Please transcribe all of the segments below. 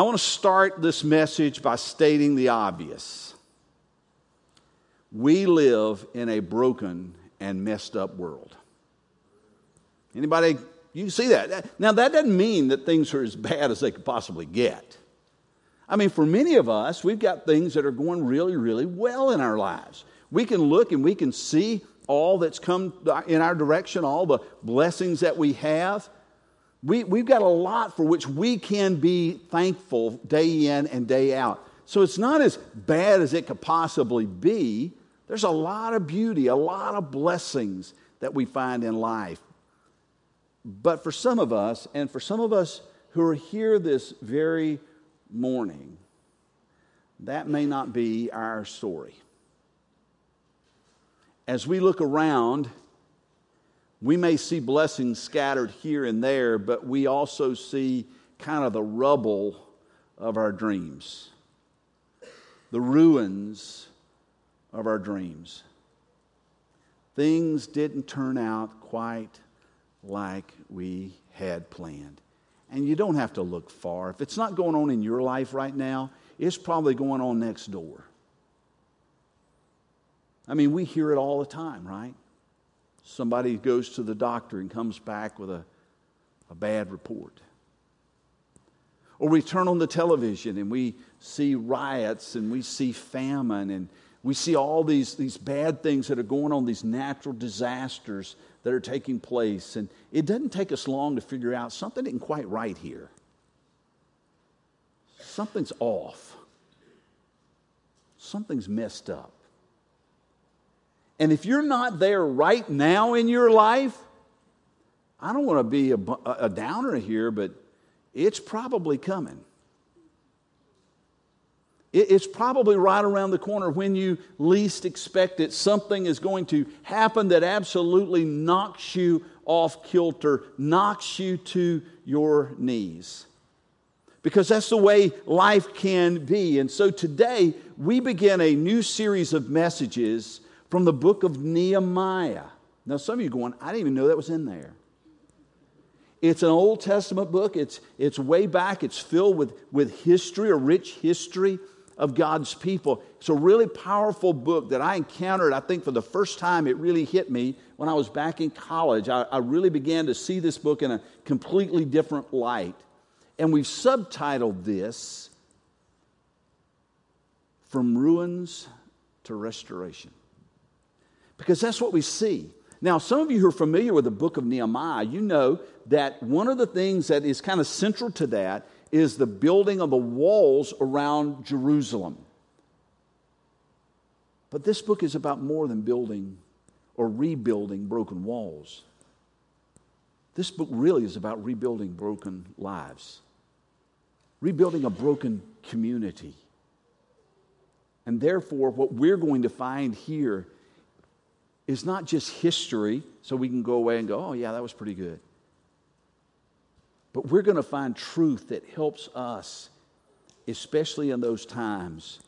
I want to start this message by stating the obvious. We live in a broken and messed up world. Anybody, you see that. Now, that doesn't mean that things are as bad as they could possibly get. I mean, for many of us, we've got things that are going really, really well in our lives. We can look and we can see all that's come in our direction, all the blessings that we have. We, we've got a lot for which we can be thankful day in and day out. So it's not as bad as it could possibly be. There's a lot of beauty, a lot of blessings that we find in life. But for some of us, and for some of us who are here this very morning, that may not be our story. As we look around, we may see blessings scattered here and there, but we also see kind of the rubble of our dreams, the ruins of our dreams. Things didn't turn out quite like we had planned. And you don't have to look far. If it's not going on in your life right now, it's probably going on next door. I mean, we hear it all the time, right? Somebody goes to the doctor and comes back with a, a bad report. Or we turn on the television and we see riots and we see famine and we see all these, these bad things that are going on, these natural disasters that are taking place. And it doesn't take us long to figure out something isn't quite right here. Something's off. Something's messed up. And if you're not there right now in your life, I don't want to be a, a downer here, but it's probably coming. It's probably right around the corner when you least expect it. Something is going to happen that absolutely knocks you off kilter, knocks you to your knees. Because that's the way life can be. And so today, we begin a new series of messages from the book of Nehemiah. Now, some of you going, I didn't even know that was in there. It's an Old Testament book. It's, it's way back. It's filled with, with history, a rich history of God's people. It's a really powerful book that I encountered, I think, for the first time. It really hit me when I was back in college. I, I really began to see this book in a completely different light. And we've subtitled this From Ruins to Restoration. Because that's what we see. Now, some of you who are familiar with the book of Nehemiah, you know that one of the things that is kind of central to that is the building of the walls around Jerusalem. But this book is about more than building or rebuilding broken walls. This book really is about rebuilding broken lives, rebuilding a broken community. And therefore, what we're going to find here is not just history, so we can go away and go, oh, yeah, that was pretty good. But we're going to find truth that helps us, especially in those times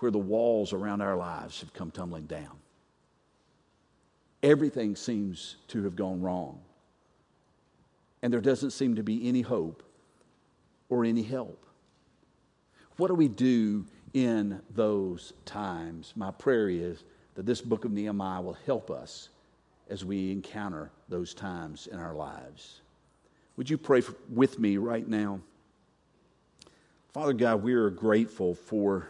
where the walls around our lives have come tumbling down. Everything seems to have gone wrong. And there doesn't seem to be any hope or any help. What do we do in those times? My prayer is that this book of Nehemiah will help us as we encounter those times in our lives. Would you pray for, with me right now? Father God, we are grateful for.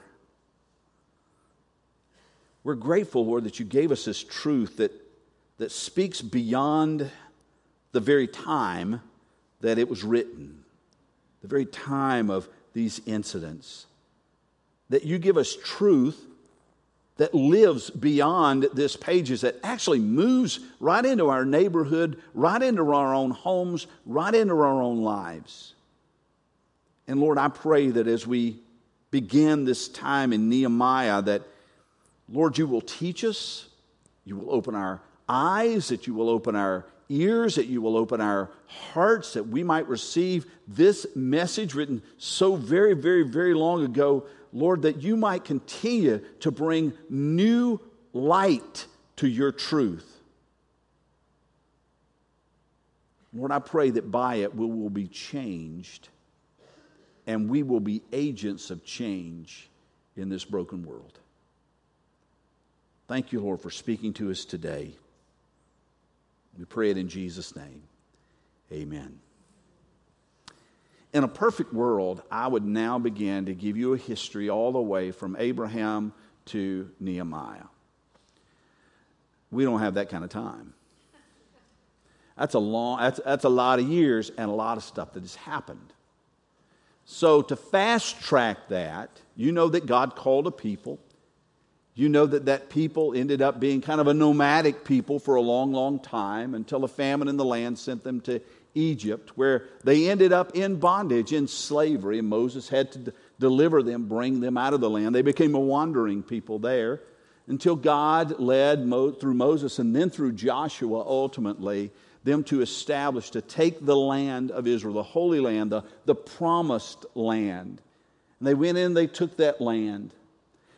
We're grateful, Lord, that you gave us this truth that, that speaks beyond the very time that it was written, the very time of these incidents. That you give us truth that lives beyond this pages that actually moves right into our neighborhood, right into our own homes, right into our own lives. And Lord, I pray that as we begin this time in Nehemiah, that Lord, you will teach us, you will open our eyes, that you will open our ears, that you will open our hearts, that we might receive this message written so very, very, very long ago Lord, that you might continue to bring new light to your truth. Lord, I pray that by it we will be changed and we will be agents of change in this broken world. Thank you, Lord, for speaking to us today. We pray it in Jesus' name. Amen. In a perfect world, I would now begin to give you a history all the way from Abraham to Nehemiah. We don't have that kind of time. That's a long, that's, that's a lot of years and a lot of stuff that has happened. So, to fast track that, you know that God called a people. You know that that people ended up being kind of a nomadic people for a long, long time until a famine in the land sent them to Egypt, where they ended up in bondage, in slavery, and Moses had to d- deliver them, bring them out of the land. They became a wandering people there until God led Mo- through Moses and then through Joshua ultimately them to establish, to take the land of Israel, the Holy Land, the, the promised land. And they went in, they took that land.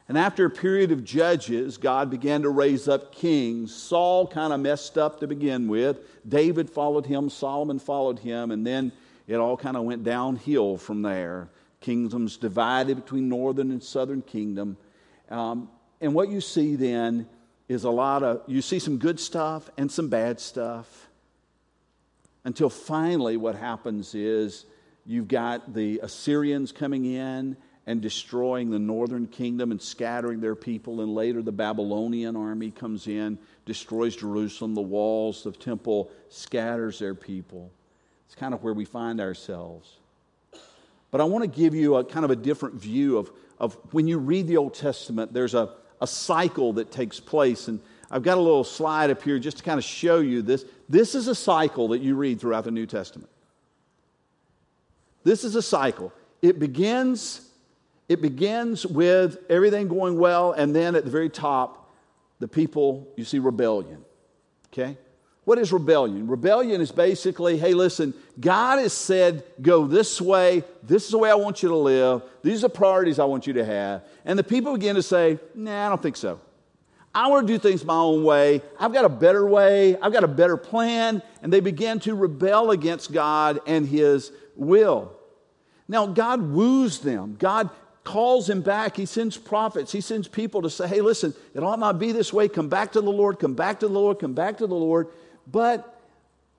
And after a period of judges, God began to raise up kings. Saul kind of messed up to begin with. David followed him, Solomon followed him, and then it all kind of went downhill from there. Kingdoms divided between northern and southern kingdom. Um, and what you see then is a lot of, you see some good stuff and some bad stuff. Until finally, what happens is you've got the Assyrians coming in and destroying the northern kingdom and scattering their people. And later, the Babylonian army comes in, destroys Jerusalem, the walls, the temple, scatters their people. It's kind of where we find ourselves. But I want to give you a kind of a different view of, of when you read the Old Testament, there's a, a cycle that takes place. And I've got a little slide up here just to kind of show you this. This is a cycle that you read throughout the New Testament. This is a cycle. It begins, it begins with everything going well, and then at the very top, the people, you see rebellion. Okay? What is rebellion? Rebellion is basically, hey, listen, God has said, go this way. This is the way I want you to live. These are the priorities I want you to have. And the people begin to say, nah, I don't think so. I want to do things my own way. I've got a better way. I've got a better plan. And they begin to rebel against God and His will. Now, God woos them. God calls him back. He sends prophets. He sends people to say, hey, listen, it ought not be this way. Come back to the Lord. Come back to the Lord. Come back to the Lord. But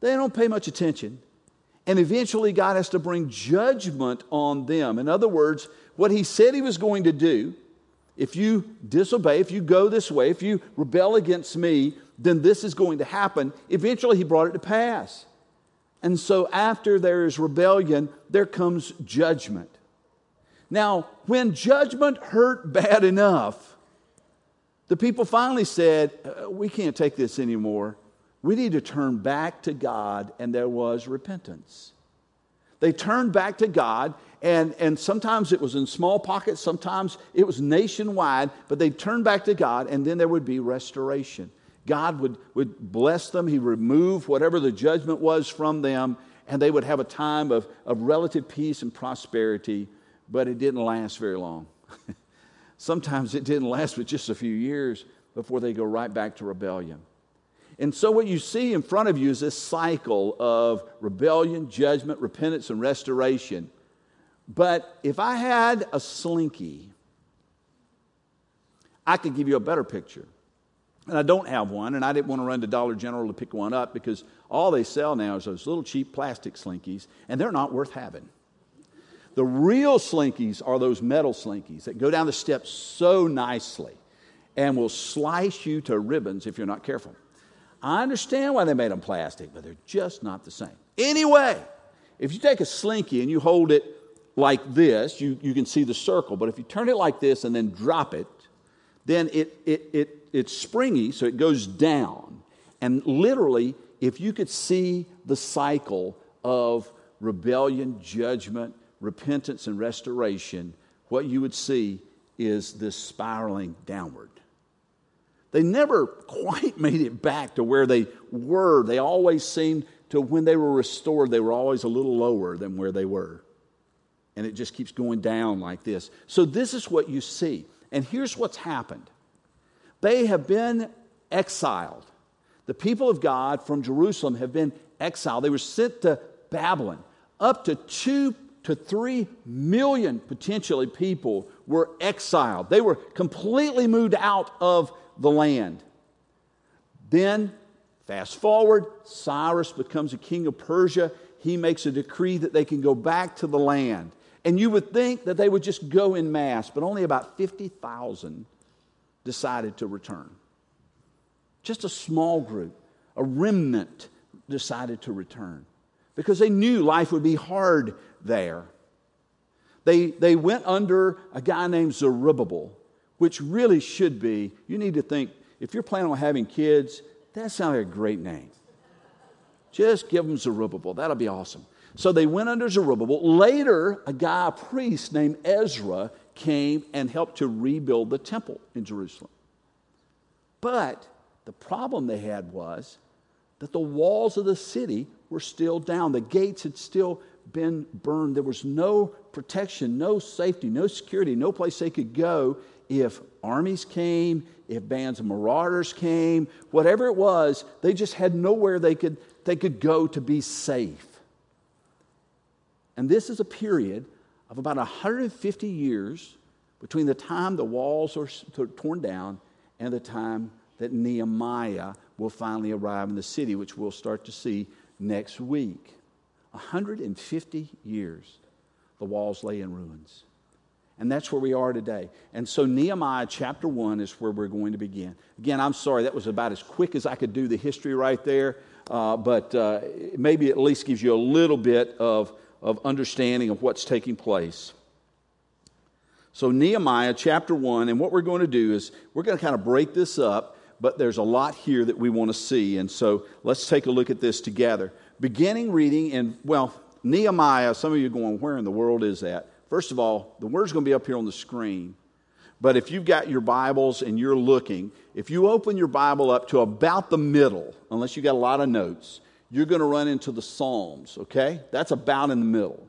they don't pay much attention. And eventually, God has to bring judgment on them. In other words, what He said He was going to do, if you disobey, if you go this way, if you rebel against me, then this is going to happen. Eventually, he brought it to pass. And so, after there is rebellion, there comes judgment. Now, when judgment hurt bad enough, the people finally said, uh, We can't take this anymore. We need to turn back to God, and there was repentance. They turned back to God, and, and sometimes it was in small pockets, sometimes it was nationwide, but they turned back to God, and then there would be restoration. God would, would bless them, He remove whatever the judgment was from them, and they would have a time of, of relative peace and prosperity, but it didn't last very long. sometimes it didn't last but just a few years before they go right back to rebellion. And so, what you see in front of you is this cycle of rebellion, judgment, repentance, and restoration. But if I had a slinky, I could give you a better picture. And I don't have one, and I didn't want to run to Dollar General to pick one up because all they sell now is those little cheap plastic slinkies, and they're not worth having. The real slinkies are those metal slinkies that go down the steps so nicely and will slice you to ribbons if you're not careful. I understand why they made them plastic, but they're just not the same. Anyway, if you take a slinky and you hold it like this, you, you can see the circle. But if you turn it like this and then drop it, then it, it, it, it's springy, so it goes down. And literally, if you could see the cycle of rebellion, judgment, repentance, and restoration, what you would see is this spiraling downward. They never quite made it back to where they were. They always seemed to, when they were restored, they were always a little lower than where they were. And it just keeps going down like this. So, this is what you see. And here's what's happened they have been exiled. The people of God from Jerusalem have been exiled. They were sent to Babylon. Up to two to 3 million potentially people were exiled. They were completely moved out of the land. Then, fast forward, Cyrus becomes a king of Persia. He makes a decree that they can go back to the land. And you would think that they would just go in mass, but only about 50,000 decided to return. Just a small group, a remnant decided to return because they knew life would be hard there. They, they went under a guy named Zerubbabel, which really should be, you need to think, if you're planning on having kids, that sounds like a great name. Just give them Zerubbabel. That'll be awesome. So they went under Zerubbabel. Later, a guy, a priest named Ezra, came and helped to rebuild the temple in Jerusalem. But the problem they had was that the walls of the city were still down. The gates had still been burned. There was no protection, no safety, no security, no place they could go if armies came, if bands of marauders came, whatever it was, they just had nowhere they could, they could go to be safe. And this is a period of about 150 years between the time the walls are torn down and the time that Nehemiah will finally arrive in the city, which we'll start to see next week. 150 years, the walls lay in ruins. And that's where we are today. And so, Nehemiah chapter 1 is where we're going to begin. Again, I'm sorry, that was about as quick as I could do the history right there, uh, but uh, maybe at least gives you a little bit of, of understanding of what's taking place. So, Nehemiah chapter 1, and what we're going to do is we're going to kind of break this up but there's a lot here that we want to see. And so let's take a look at this together. Beginning reading in, well, Nehemiah, some of you are going, where in the world is that? First of all, the word's going to be up here on the screen. But if you've got your Bibles and you're looking, if you open your Bible up to about the middle, unless you've got a lot of notes, you're going to run into the Psalms, okay? That's about in the middle.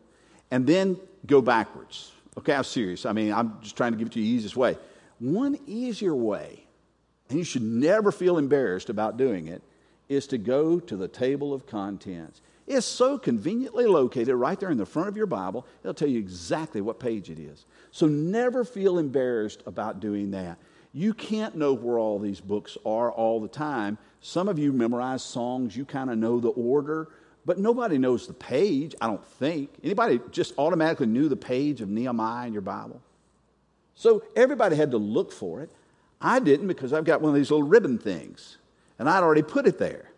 And then go backwards. Okay, I'm serious. I mean, I'm just trying to give it to you the easiest way. One easier way and you should never feel embarrassed about doing it, is to go to the table of contents. It's so conveniently located right there in the front of your Bible, it'll tell you exactly what page it is. So never feel embarrassed about doing that. You can't know where all these books are all the time. Some of you memorize songs, you kind of know the order, but nobody knows the page, I don't think. Anybody just automatically knew the page of Nehemiah in your Bible? So everybody had to look for it. I didn't because I've got one of these little ribbon things, and I'd already put it there.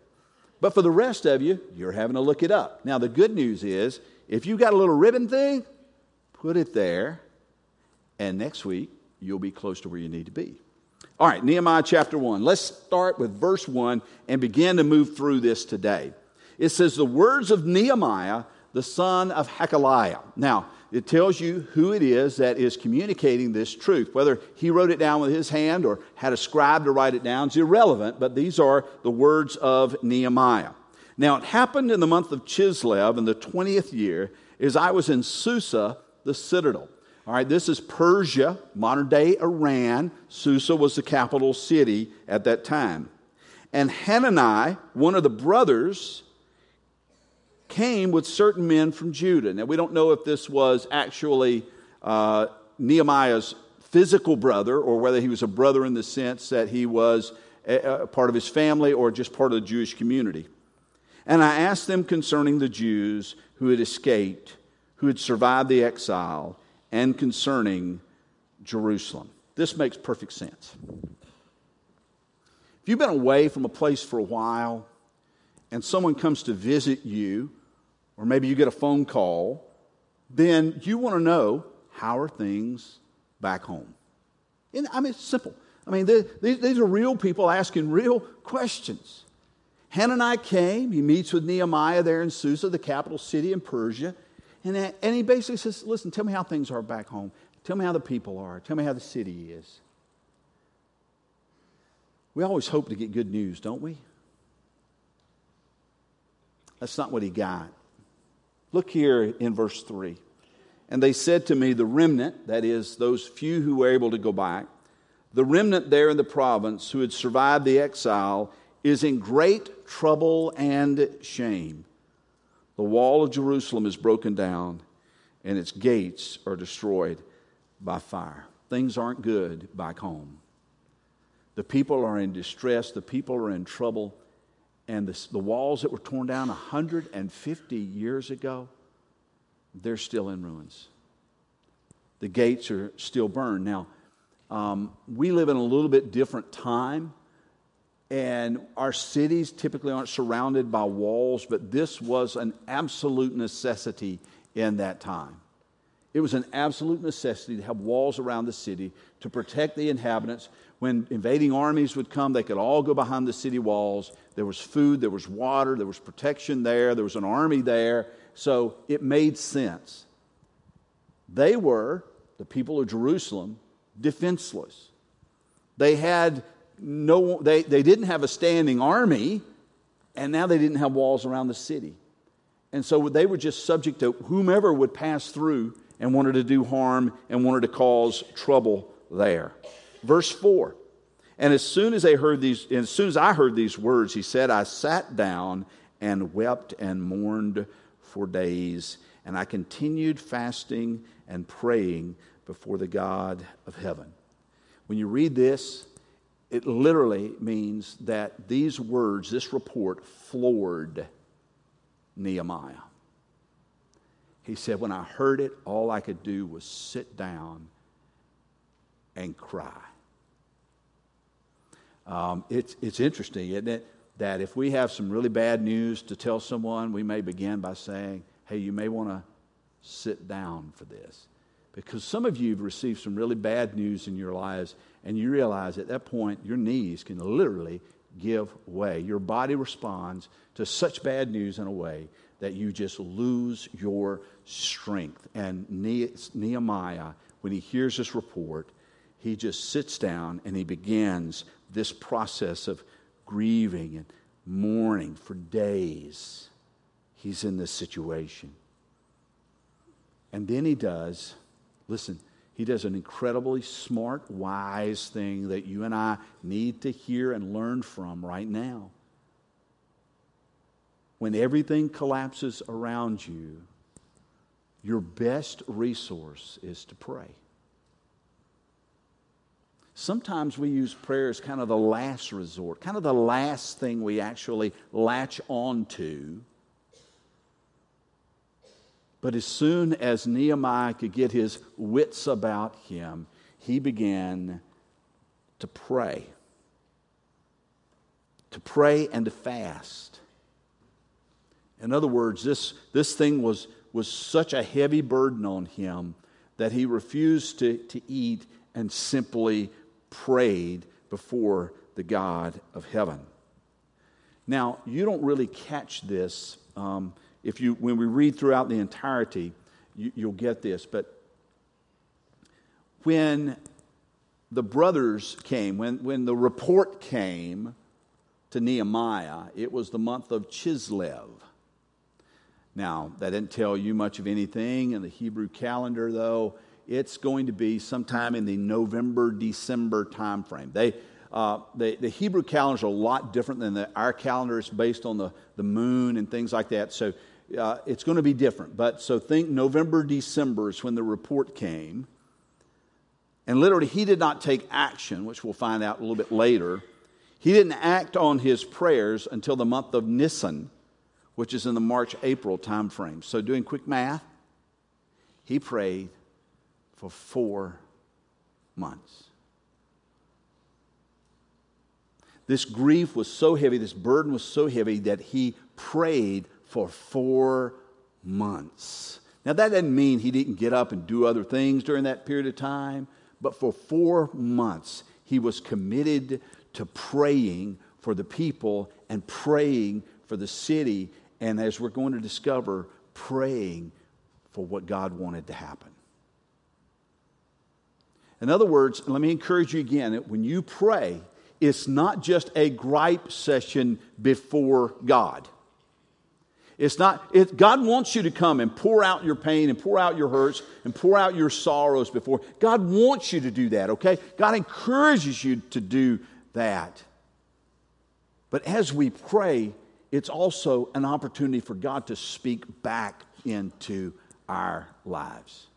But for the rest of you, you're having to look it up. Now, the good news is if you've got a little ribbon thing, put it there, and next week you'll be close to where you need to be. All right, Nehemiah chapter 1. Let's start with verse 1 and begin to move through this today. It says, The words of Nehemiah, the son of Hachaliah. Now, it tells you who it is that is communicating this truth. Whether he wrote it down with his hand or had a scribe to write it down is irrelevant, but these are the words of Nehemiah. Now, it happened in the month of Chislev in the 20th year as I was in Susa, the citadel. All right, this is Persia, modern day Iran. Susa was the capital city at that time. And Hanani, one of the brothers came with certain men from Judah. Now, we don't know if this was actually uh, Nehemiah's physical brother or whether he was a brother in the sense that he was a, a part of his family or just part of the Jewish community. And I asked them concerning the Jews who had escaped, who had survived the exile, and concerning Jerusalem. This makes perfect sense. If you've been away from a place for a while and someone comes to visit you, or maybe you get a phone call, then you want to know how are things back home? And, I mean, it's simple. I mean, these, these are real people asking real questions. Hanani came, he meets with Nehemiah there in Susa, the capital city in Persia, and, and he basically says, Listen, tell me how things are back home. Tell me how the people are. Tell me how the city is. We always hope to get good news, don't we? That's not what he got. Look here in verse 3. And they said to me, The remnant, that is, those few who were able to go back, the remnant there in the province who had survived the exile is in great trouble and shame. The wall of Jerusalem is broken down, and its gates are destroyed by fire. Things aren't good back home. The people are in distress, the people are in trouble, and the, the walls that were torn down 150 years ago, they're still in ruins. The gates are still burned. Now, um, we live in a little bit different time, and our cities typically aren't surrounded by walls, but this was an absolute necessity in that time. It was an absolute necessity to have walls around the city to protect the inhabitants. When invading armies would come, they could all go behind the city walls. There was food, there was water, there was protection there, there was an army there. So it made sense. They were, the people of Jerusalem, defenseless. They had no, they, they didn't have a standing army, and now they didn't have walls around the city. And so they were just subject to whomever would pass through and wanted to do harm and wanted to cause trouble there. Verse 4. And as soon as they heard these, as soon as I heard these words, he said, I sat down and wept and mourned for days, and I continued fasting and praying before the God of heaven. When you read this, it literally means that these words, this report, floored Nehemiah. He said, When I heard it, all I could do was sit down and cry. Um, it's, it's interesting, isn't it? That if we have some really bad news to tell someone, we may begin by saying, Hey, you may want to sit down for this. Because some of you have received some really bad news in your lives, and you realize at that point your knees can literally give way. Your body responds to such bad news in a way that you just lose your strength. And Nehemiah, when he hears this report, he just sits down and he begins this process of grieving and mourning for days. He's in this situation. And then he does, listen, he does an incredibly smart, wise thing that you and I need to hear and learn from right now. When everything collapses around you, your best resource is to pray. Sometimes we use prayer as kind of the last resort, kind of the last thing we actually latch on to. But as soon as Nehemiah could get his wits about him, he began to pray. To pray and to fast. In other words, this, this thing was was such a heavy burden on him that he refused to, to eat and simply prayed before the God of heaven. Now, you don't really catch this. Um, if you, when we read throughout the entirety, you, you'll get this. But when the brothers came, when, when the report came to Nehemiah, it was the month of Chislev. Now, that didn't tell you much of anything in the Hebrew calendar, though. It's going to be sometime in the November, December timeframe. They, uh, the, the Hebrew calendar is a lot different than the, our calendar. It's based on the, the moon and things like that. So uh, it's going to be different. But so think November, December is when the report came. And literally, he did not take action, which we'll find out a little bit later. He didn't act on his prayers until the month of Nisan which is in the March April timeframe. So, doing quick math, he prayed for four months. This grief was so heavy, this burden was so heavy that he prayed for four months. Now, that doesn't mean he didn't get up and do other things during that period of time, but for four months, he was committed to praying for the people and praying for the city and as we're going to discover, praying for what God wanted to happen. In other words, let me encourage you again when you pray, it's not just a gripe session before God. It's not, it, God wants you to come and pour out your pain and pour out your hurts and pour out your sorrows before. God wants you to do that, okay? God encourages you to do that. But as we pray, it's also an opportunity for God to speak back into our lives.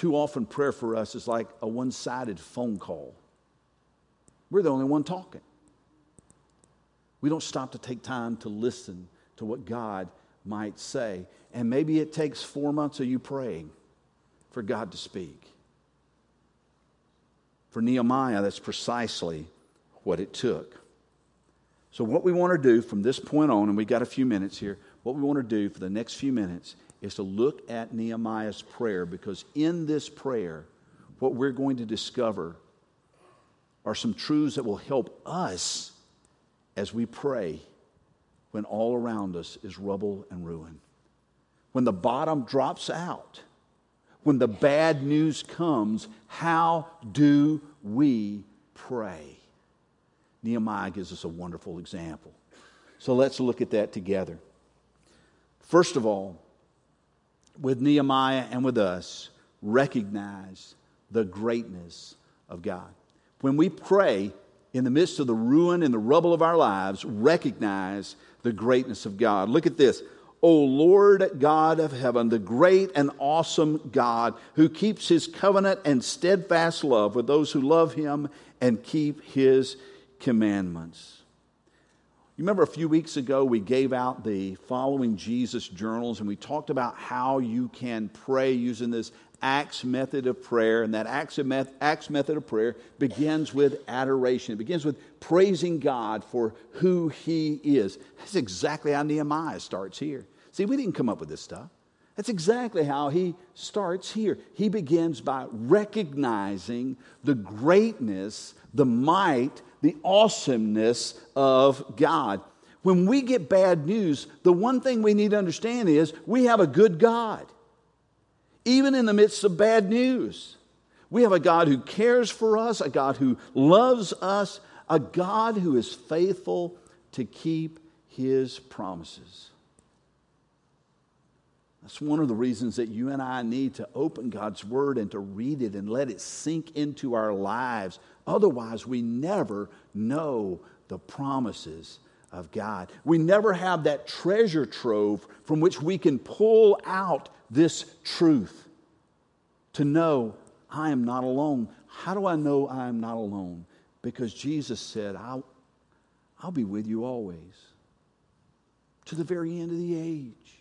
Too often, prayer for us is like a one sided phone call. We're the only one talking. We don't stop to take time to listen to what God might say. And maybe it takes four months of you praying for God to speak. For Nehemiah, that's precisely what it took. So, what we want to do from this point on, and we've got a few minutes here, what we want to do for the next few minutes is to look at Nehemiah's prayer because in this prayer, what we're going to discover are some truths that will help us as we pray when all around us is rubble and ruin. When the bottom drops out, when the bad news comes, how do we pray? Nehemiah gives us a wonderful example. So let's look at that together. First of all, with Nehemiah and with us, recognize the greatness of God. When we pray in the midst of the ruin and the rubble of our lives, recognize the greatness of God. Look at this. O Lord God of heaven, the great and awesome God who keeps his covenant and steadfast love with those who love him and keep his commandments. You remember a few weeks ago, we gave out the following Jesus journals and we talked about how you can pray using this Acts method of prayer. And that Acts, method of prayer begins with adoration, it begins with praising God for who He is. That's exactly how Nehemiah starts here. See, we didn't come up with this stuff. That's exactly how he starts here. He begins by recognizing the greatness, the might, the awesomeness of God. When we get bad news, the one thing we need to understand is we have a good God, even in the midst of bad news. We have a God who cares for us, a God who loves us, a God who is faithful to keep his promises. That's one of the reasons that you and I need to open God's Word and to read it and let it sink into our lives Otherwise, we never know the promises of God. We never have that treasure trove from which we can pull out this truth to know I am not alone. How do I know I am not alone? Because Jesus said, I'll, I'll be with you always to the very end of the age.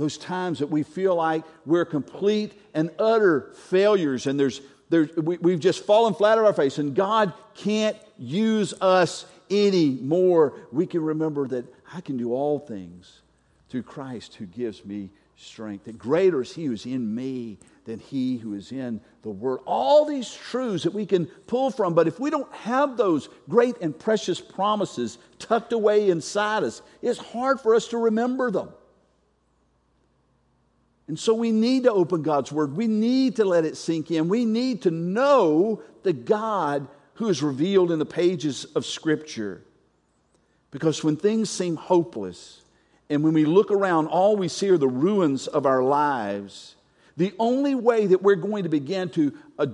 Those times that we feel like we're complete and utter failures and there's we, we've just fallen flat on our face and God can't use us anymore. We can remember that I can do all things through Christ who gives me strength. That greater is He who is in me than He who is in the world. All these truths that we can pull from, but if we don't have those great and precious promises tucked away inside us, it's hard for us to remember them. And so we need to open God's Word. We need to let it sink in. We need to know the God who is revealed in the pages of Scripture. Because when things seem hopeless, and when we look around, all we see are the ruins of our lives. The only way that we're going to begin to, uh,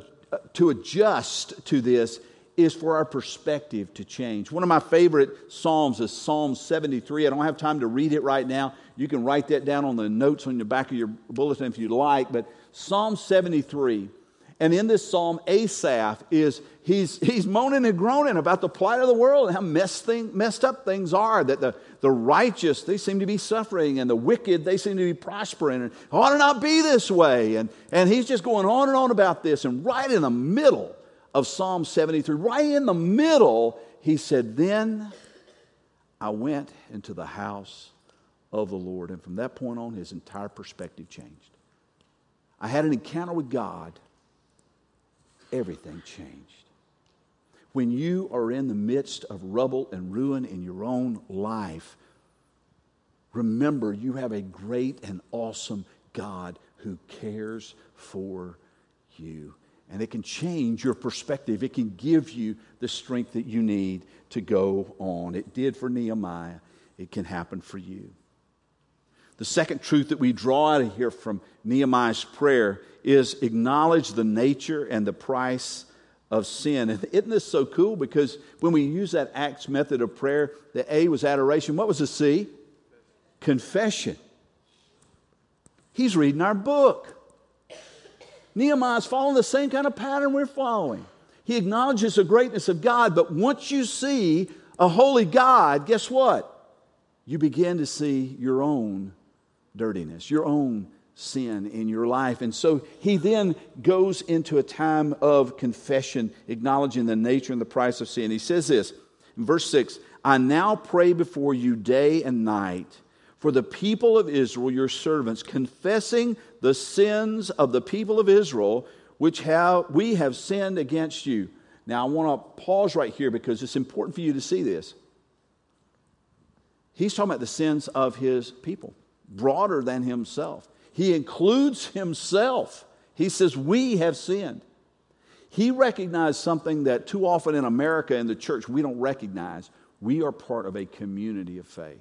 to adjust to this is for our perspective to change. One of my favorite Psalms is Psalm 73. I don't have time to read it right now. You can write that down on the notes on the back of your bulletin if you'd like. But Psalm 73. And in this psalm, Asaph is he's, he's moaning and groaning about the plight of the world and how messed, thing, messed up things are. That the, the righteous, they seem to be suffering, and the wicked, they seem to be prospering. And ought to not be this way. And, and he's just going on and on about this. And right in the middle of Psalm 73, right in the middle, he said, Then I went into the house of the Lord. And from that point on, his entire perspective changed. I had an encounter with God, everything changed. When you are in the midst of rubble and ruin in your own life, remember you have a great and awesome God who cares for you and it can change your perspective. It can give you the strength that you need to go on. It did for Nehemiah, it can happen for you. The second truth that we draw out of here from Nehemiah's prayer is acknowledge the nature and the price of sin. And isn't this so cool? Because when we use that Acts method of prayer, the A was adoration. What was the C? Confession. He's reading our book. Nehemiah's following the same kind of pattern we're following. He acknowledges the greatness of God, but once you see a holy God, guess what? You begin to see your own dirtiness, your own sin in your life. And so he then goes into a time of confession, acknowledging the nature and the price of sin. He says this in verse 6 I now pray before you day and night for the people of Israel, your servants, confessing the sins of the people of Israel, which have, we have sinned against you. Now, I want to pause right here because it's important for you to see this. He's talking about the sins of his people, broader than himself. He includes himself. He says, We have sinned. He recognized something that too often in America in the church we don't recognize. We are part of a community of faith.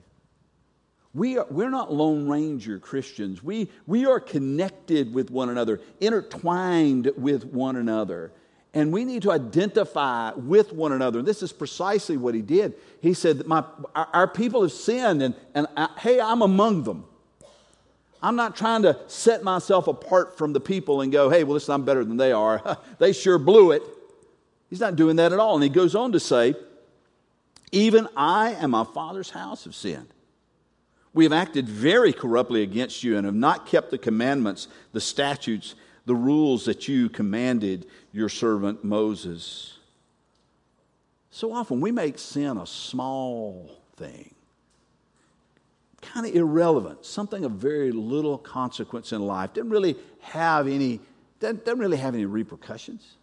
We are, we're not Lone Ranger Christians. We, we are connected with one another, intertwined with one another. And we need to identify with one another. This is precisely what he did. He said, My, our, our people have sinned, and, and I, hey, I'm among them. I'm not trying to set myself apart from the people and go, hey, well, listen, I'm better than they are. they sure blew it. He's not doing that at all. And he goes on to say, even I and my father's house have sinned. We have acted very corruptly against you and have not kept the commandments, the statutes, the rules that you commanded your servant Moses. So often we make sin a small thing kind of irrelevant, something of very little consequence in life, didn't really have any, doesn't, doesn't really have any repercussions.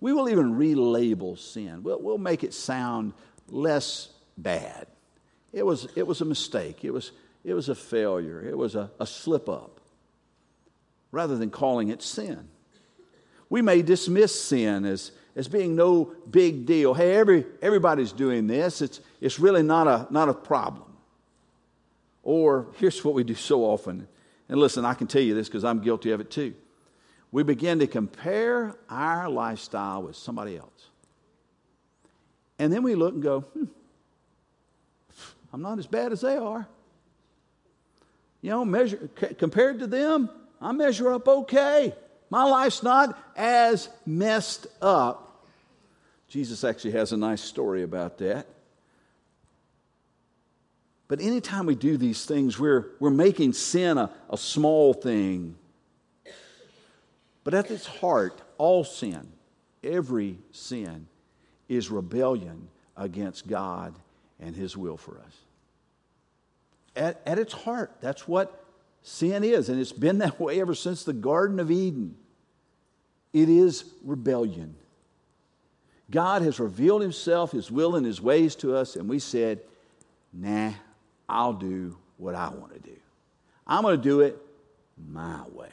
We will even relabel sin. We'll, we'll make it sound less bad. It was, it was a mistake. It was, it was a failure. It was a, a slip up rather than calling it sin. We may dismiss sin as, as being no big deal. Hey, every, everybody's doing this. It's, it's really not a, not a problem. Or here's what we do so often. And listen, I can tell you this because I'm guilty of it too. We begin to compare our lifestyle with somebody else. And then we look and go, hmm, I'm not as bad as they are. You know, measure, c- compared to them, I measure up okay. My life's not as messed up. Jesus actually has a nice story about that. But anytime we do these things, we're, we're making sin a, a small thing. But at its heart, all sin, every sin, is rebellion against God and His will for us. At, at its heart, that's what sin is, and it's been that way ever since the Garden of Eden. It is rebellion. God has revealed Himself, His will, and His ways to us, and we said, nah, I'll do what I want to do. I'm going to do it my way.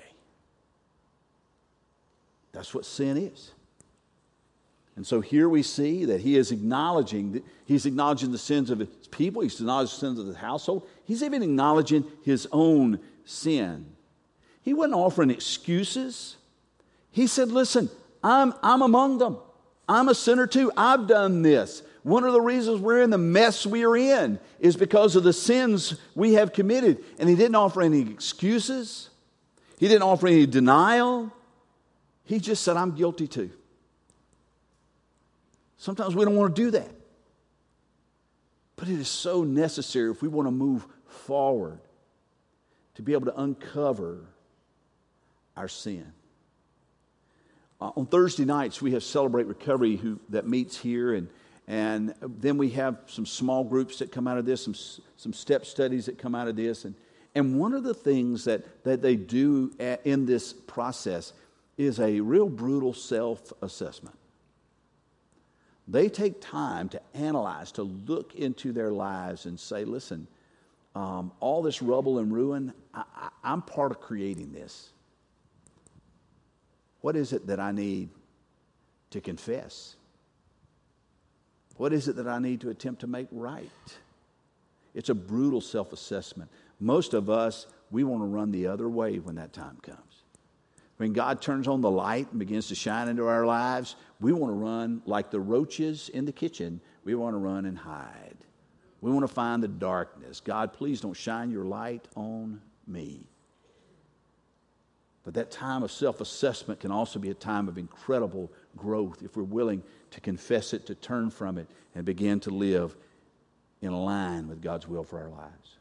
That's what sin is. And so here we see that he is acknowledging he's acknowledging the sins of his people, he's acknowledging the sins of his household, he's even acknowledging his own sin. He wasn't offering excuses. He said, Listen, I'm, I'm among them. I'm a sinner too. I've done this. One of the reasons we're in the mess we are in is because of the sins we have committed. And he didn't offer any excuses, he didn't offer any denial. He just said, I'm guilty too. Sometimes we don't want to do that. But it is so necessary if we want to move forward to be able to uncover our sin. Uh, on Thursday nights, we have Celebrate Recovery who, that meets here, and and then we have some small groups that come out of this, some, some step studies that come out of this. And, and one of the things that, that they do in this process is a real brutal self assessment. They take time to analyze, to look into their lives and say, listen, um, all this rubble and ruin, I, I, I'm part of creating this. What is it that I need to confess? What is it that I need to attempt to make right? It's a brutal self assessment. Most of us, we want to run the other way when that time comes. when God turns on the light and begins to shine into our lives, we want to run like the roaches in the kitchen. We want to run and hide. We want to find the darkness. God, please don't shine your light on me. But that time of self assessment can also be a time of incredible growth if we're willing to confess it, to turn from it, and begin to live in line with God's will for our lives.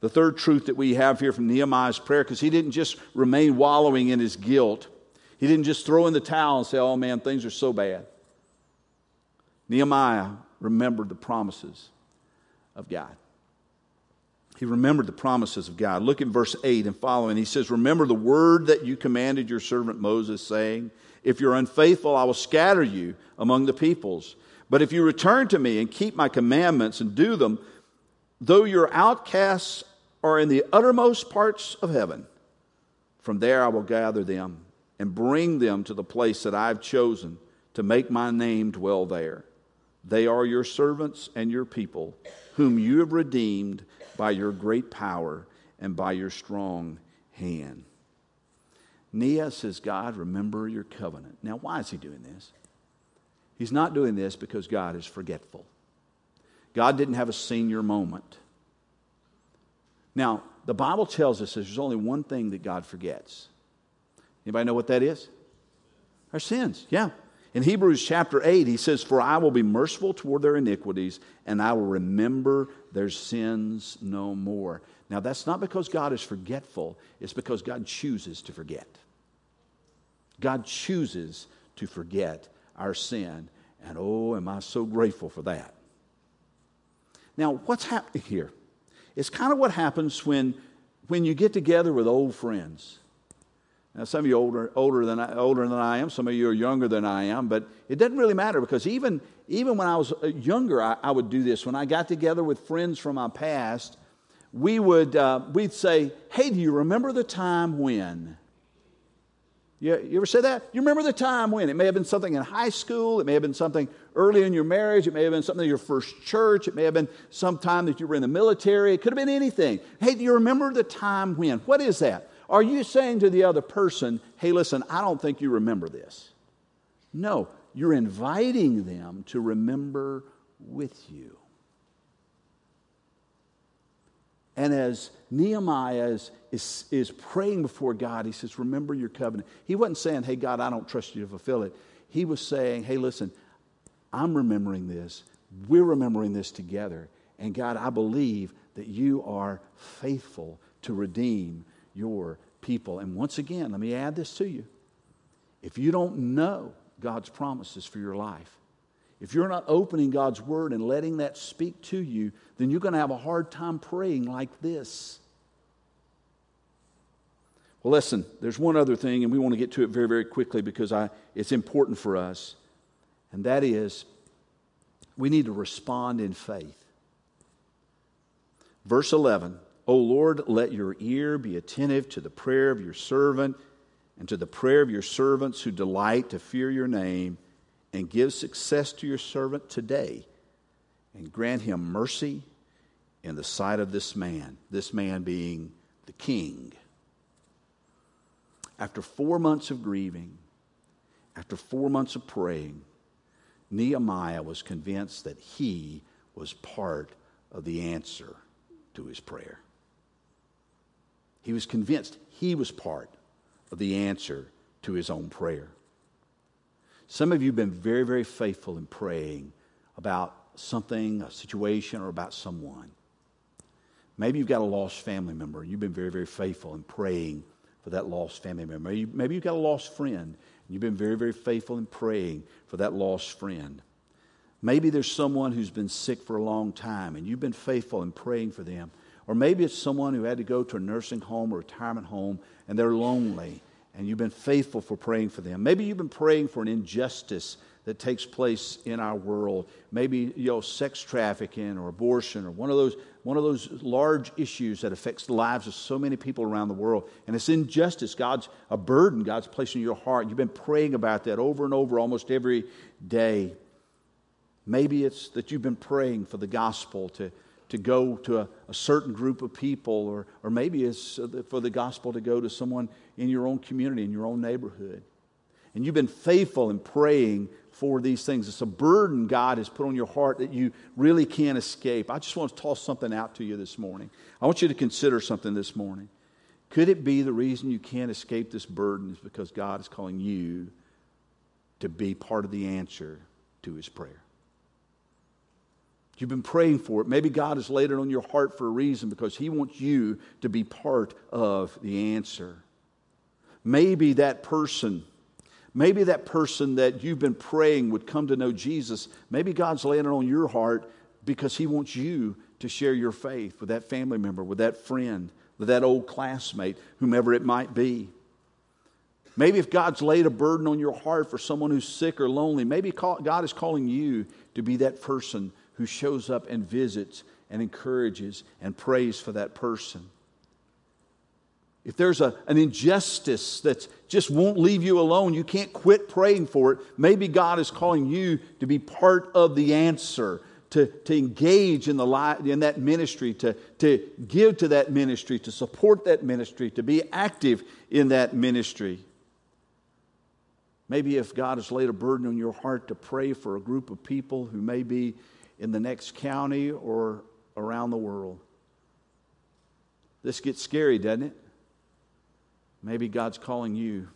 The third truth that we have here from Nehemiah's prayer, because he didn't just remain wallowing in his guilt, he didn't just throw in the towel and say, Oh man, things are so bad. Nehemiah remembered the promises of God. He remembered the promises of God. Look at verse 8 and following. He says, Remember the word that you commanded your servant Moses, saying, If you're unfaithful, I will scatter you among the peoples. But if you return to me and keep my commandments and do them, though your outcasts are in the uttermost parts of heaven. From there I will gather them and bring them to the place that I've chosen to make my name dwell there. They are your servants and your people, whom you have redeemed by your great power and by your strong hand. Nia says, God, remember your covenant. Now, why is he doing this? He's not doing this because God is forgetful. God didn't have a senior moment. Now, the Bible tells us there's only one thing that God forgets. Anybody know what that is? Our sins, yeah. In Hebrews chapter 8, he says, For I will be merciful toward their iniquities, and I will remember their sins no more. Now, that's not because God is forgetful, it's because God chooses to forget. God chooses to forget our sin, and oh, am I so grateful for that. Now, what's happening here? It's kind of what happens when, when you get together with old friends. Now, some of you older, older, than I, older than I am, some of you are younger than I am, but it doesn't really matter because even, even when I was uh, younger, I, I would do this. When I got together with friends from my past, we would uh, we'd say, Hey, do you remember the time when? You, you ever say that? You remember the time when? It may have been something in high school, it may have been something early in your marriage, it may have been something in your first church, it may have been some time that you were in the military, it could have been anything. Hey, do you remember the time when? What is that? Are you saying to the other person, hey, listen, I don't think you remember this? No, you're inviting them to remember with you. And as Nehemiah is, is, is, praying before God, he says, Remember your covenant. He wasn't saying, Hey, God, I don't trust you to fulfill it. He was saying, Hey, listen, I'm remembering this. We're remembering this together. And God, I believe that you are faithful to redeem your people. And once again, let me add this to you. If you don't know God's promises for your life, if you're not opening God's word and letting that speak to you, then you're going to have a hard time praying like this. Well, listen, there's one other thing, and we want to get to it very, very quickly because I, it's important for us, and that is we need to respond in faith. Verse 11 O Lord, let your ear be attentive to the prayer of your servant and to the prayer of your servants who delight to fear your name and give success to your servant today and grant him mercy in the sight of this man, this man being the king. After four months of grieving, after four months of praying, Nehemiah was convinced that he was part of the answer to his prayer. He was convinced he was part of the answer to his own prayer. Some of you have been very, very faithful in praying about something, a situation, or about someone. Maybe you've got a lost family member. You've been very, very faithful in praying for that lost family member. Maybe you've got a lost friend. And you've been very, very faithful in praying for that lost friend. Maybe there's someone who's been sick for a long time and you've been faithful in praying for them. Or maybe it's someone who had to go to a nursing home or retirement home and they're lonely and you've been faithful for praying for them. Maybe you've been praying for an injustice that takes place in our world. Maybe you know sex trafficking or abortion or one of those one of those large issues that affects the lives of so many people around the world. And it's injustice. God's a burden God's placed in your heart. You've been praying about that over and over almost every day. Maybe it's that you've been praying for the gospel to to go to a, a, certain group of people, or, or maybe it's uh, for the gospel to go to someone in your own community, in your own neighborhood. And you've been faithful in praying for these things. It's a burden God has put on your heart that you really can't escape. I just want to toss something out to you this morning. I want you to consider something this morning. Could it be the reason you can't escape this burden is because God is calling you to be part of the answer to his prayer? You've been praying for it. Maybe God has laid it on your heart for a reason because He wants you to be part of the answer. Maybe that person, maybe that person that you've been praying would come to know Jesus. Maybe God's laying it on your heart because He wants you to share your faith with that family member, with that friend, with that old classmate, whomever it might be. Maybe if God's laid a burden on your heart for someone who's sick or lonely, maybe God is calling you to be that person who shows up and visits and encourages and prays for that person. If there's a, an injustice that just won't leave you alone, you can't quit praying for it, maybe God is calling you to be part of the answer, to, to engage in, the in that ministry, to, to give to that ministry, to support that ministry, to be active in that ministry. Maybe if God has laid a burden on your heart to pray for a group of people who may be in the next county or around the world. This gets scary, doesn't it? Maybe God's calling you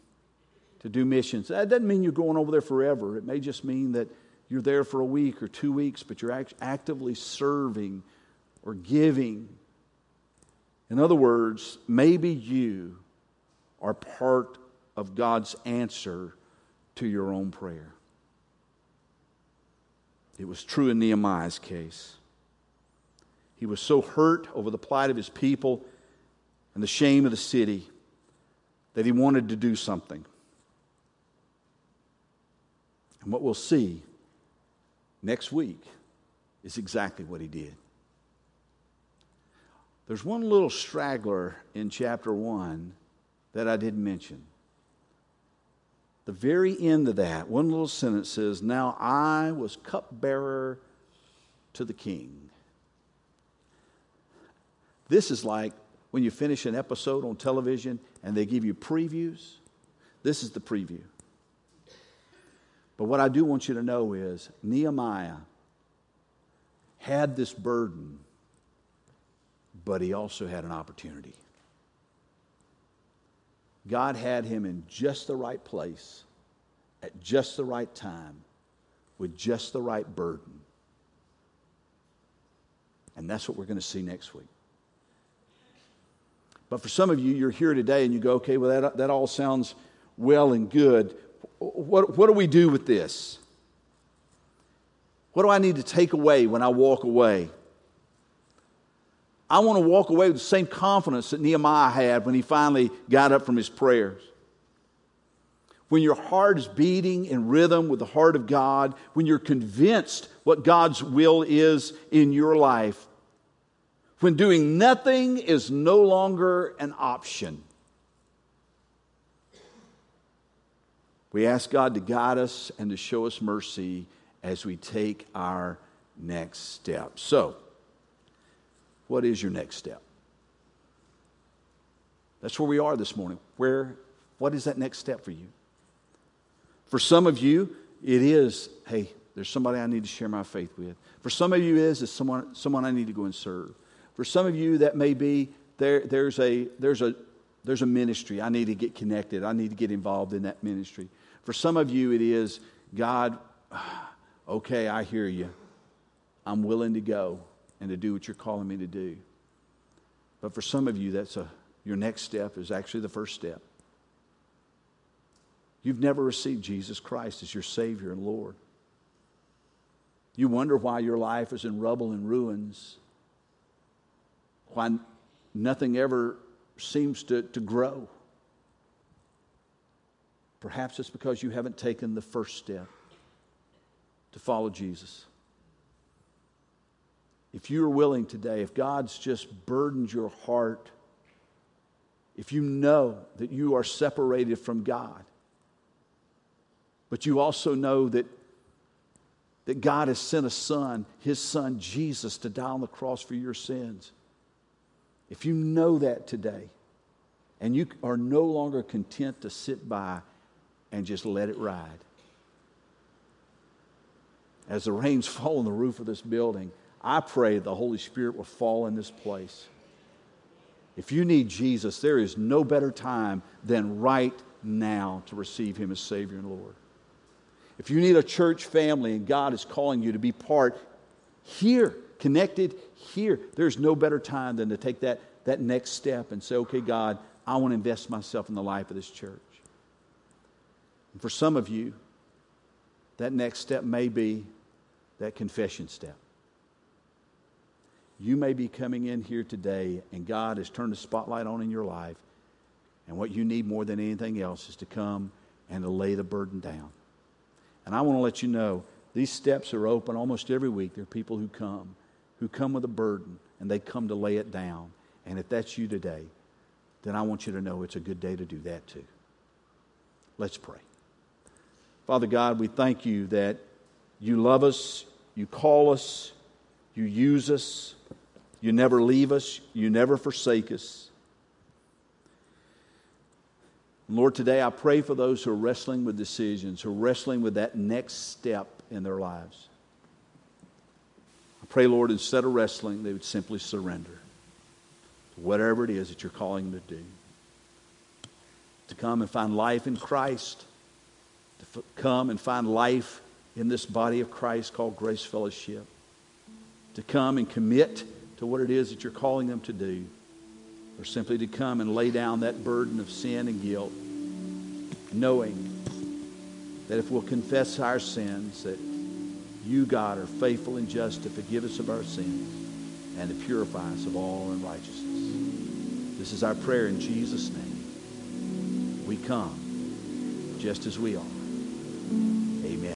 to do missions. That doesn't mean you're going over there forever. It may just mean that you're there for a week or two weeks, but you're act- actively serving or giving. In other words, maybe you are part of God's answer to your own prayer. It was true in Nehemiah's case. He was so hurt over the plight of his people and the shame of the city that he wanted to do something. And what we'll see next week is exactly what he did. There's one little straggler in chapter 1 that I didn't mention. The very end of that, one little sentence says, Now I was cupbearer to the king. This is like when you finish an episode on television and they give you previews. This is the preview. But what I do want you to know is Nehemiah had this burden, but he also had an opportunity. God had him in just the right place, at just the right time, with just the right burden. And that's what we're going to see next week. But for some of you, you're here today and you go, okay, well, that, that all sounds well and good. What, what do we do with this? What do I need to take away when I walk away? I want to walk away with the same confidence that Nehemiah had when he finally got up from his prayers. When your heart is beating in rhythm with the heart of God, when you're convinced what God's will is in your life, when doing nothing is no longer an option. We ask God to guide us and to show us mercy as we take our next step. So, what is your next step? That's where we are this morning. Where, what is that next step for you? For some of you, it is, hey, there's somebody I need to share my faith with. For some of you, it is, is someone, someone I need to go and serve. For some of you, that may be there, there's, a, there's, a, there's a ministry. I need to get connected. I need to get involved in that ministry. For some of you, it is, God, okay, I hear you. I'm willing to go and to do what you're calling me to do. But for some of you, that's a, your next step is actually the first step. You've never received Jesus Christ as your Savior and Lord. You wonder why your life is in rubble and ruins, why nothing ever seems to, to grow. Perhaps it's because you haven't taken the first step to follow Jesus if you're willing today, if God's just burdened your heart, if you know that you are separated from God, but you also know that that God has sent a son, his son Jesus, to die on the cross for your sins. If you know that today, and you are no longer content to sit by and just let it ride, as the rains fall on the roof of this building, I pray the Holy Spirit will fall in this place. If you need Jesus, there is no better time than right now to receive Him as Savior and Lord. If you need a church family and God is calling you to be part here, connected here, there's no better time than to take that, that next step and say, okay, God, I want to invest myself in the life of this church. And for some of you, that next step may be that confession step. You may be coming in here today and God has turned the spotlight on in your life, and what you need more than anything else is to come and to lay the burden down. And I want to let you know these steps are open almost every week. There are people who come, who come with a burden, and they come to lay it down. And if that's you today, then I want you to know it's a good day to do that too. Let's pray. Father God, we thank you that you love us, you call us, you use us, you never leave us, you never forsake us. Lord, today I pray for those who are wrestling with decisions, who are wrestling with that next step in their lives. I pray, Lord, instead of wrestling, they would simply surrender to whatever it is that you're calling them to do. To come and find life in Christ, to f- come and find life in this body of Christ called Grace Fellowship, to come and commit to what it is that you're calling them to do or simply to come and lay down that burden of sin and guilt, knowing that if we'll confess our sins, that you, God, are faithful and just to forgive us of our sins and to purify us of all unrighteousness. This is our prayer in Jesus' name. We come just as we are.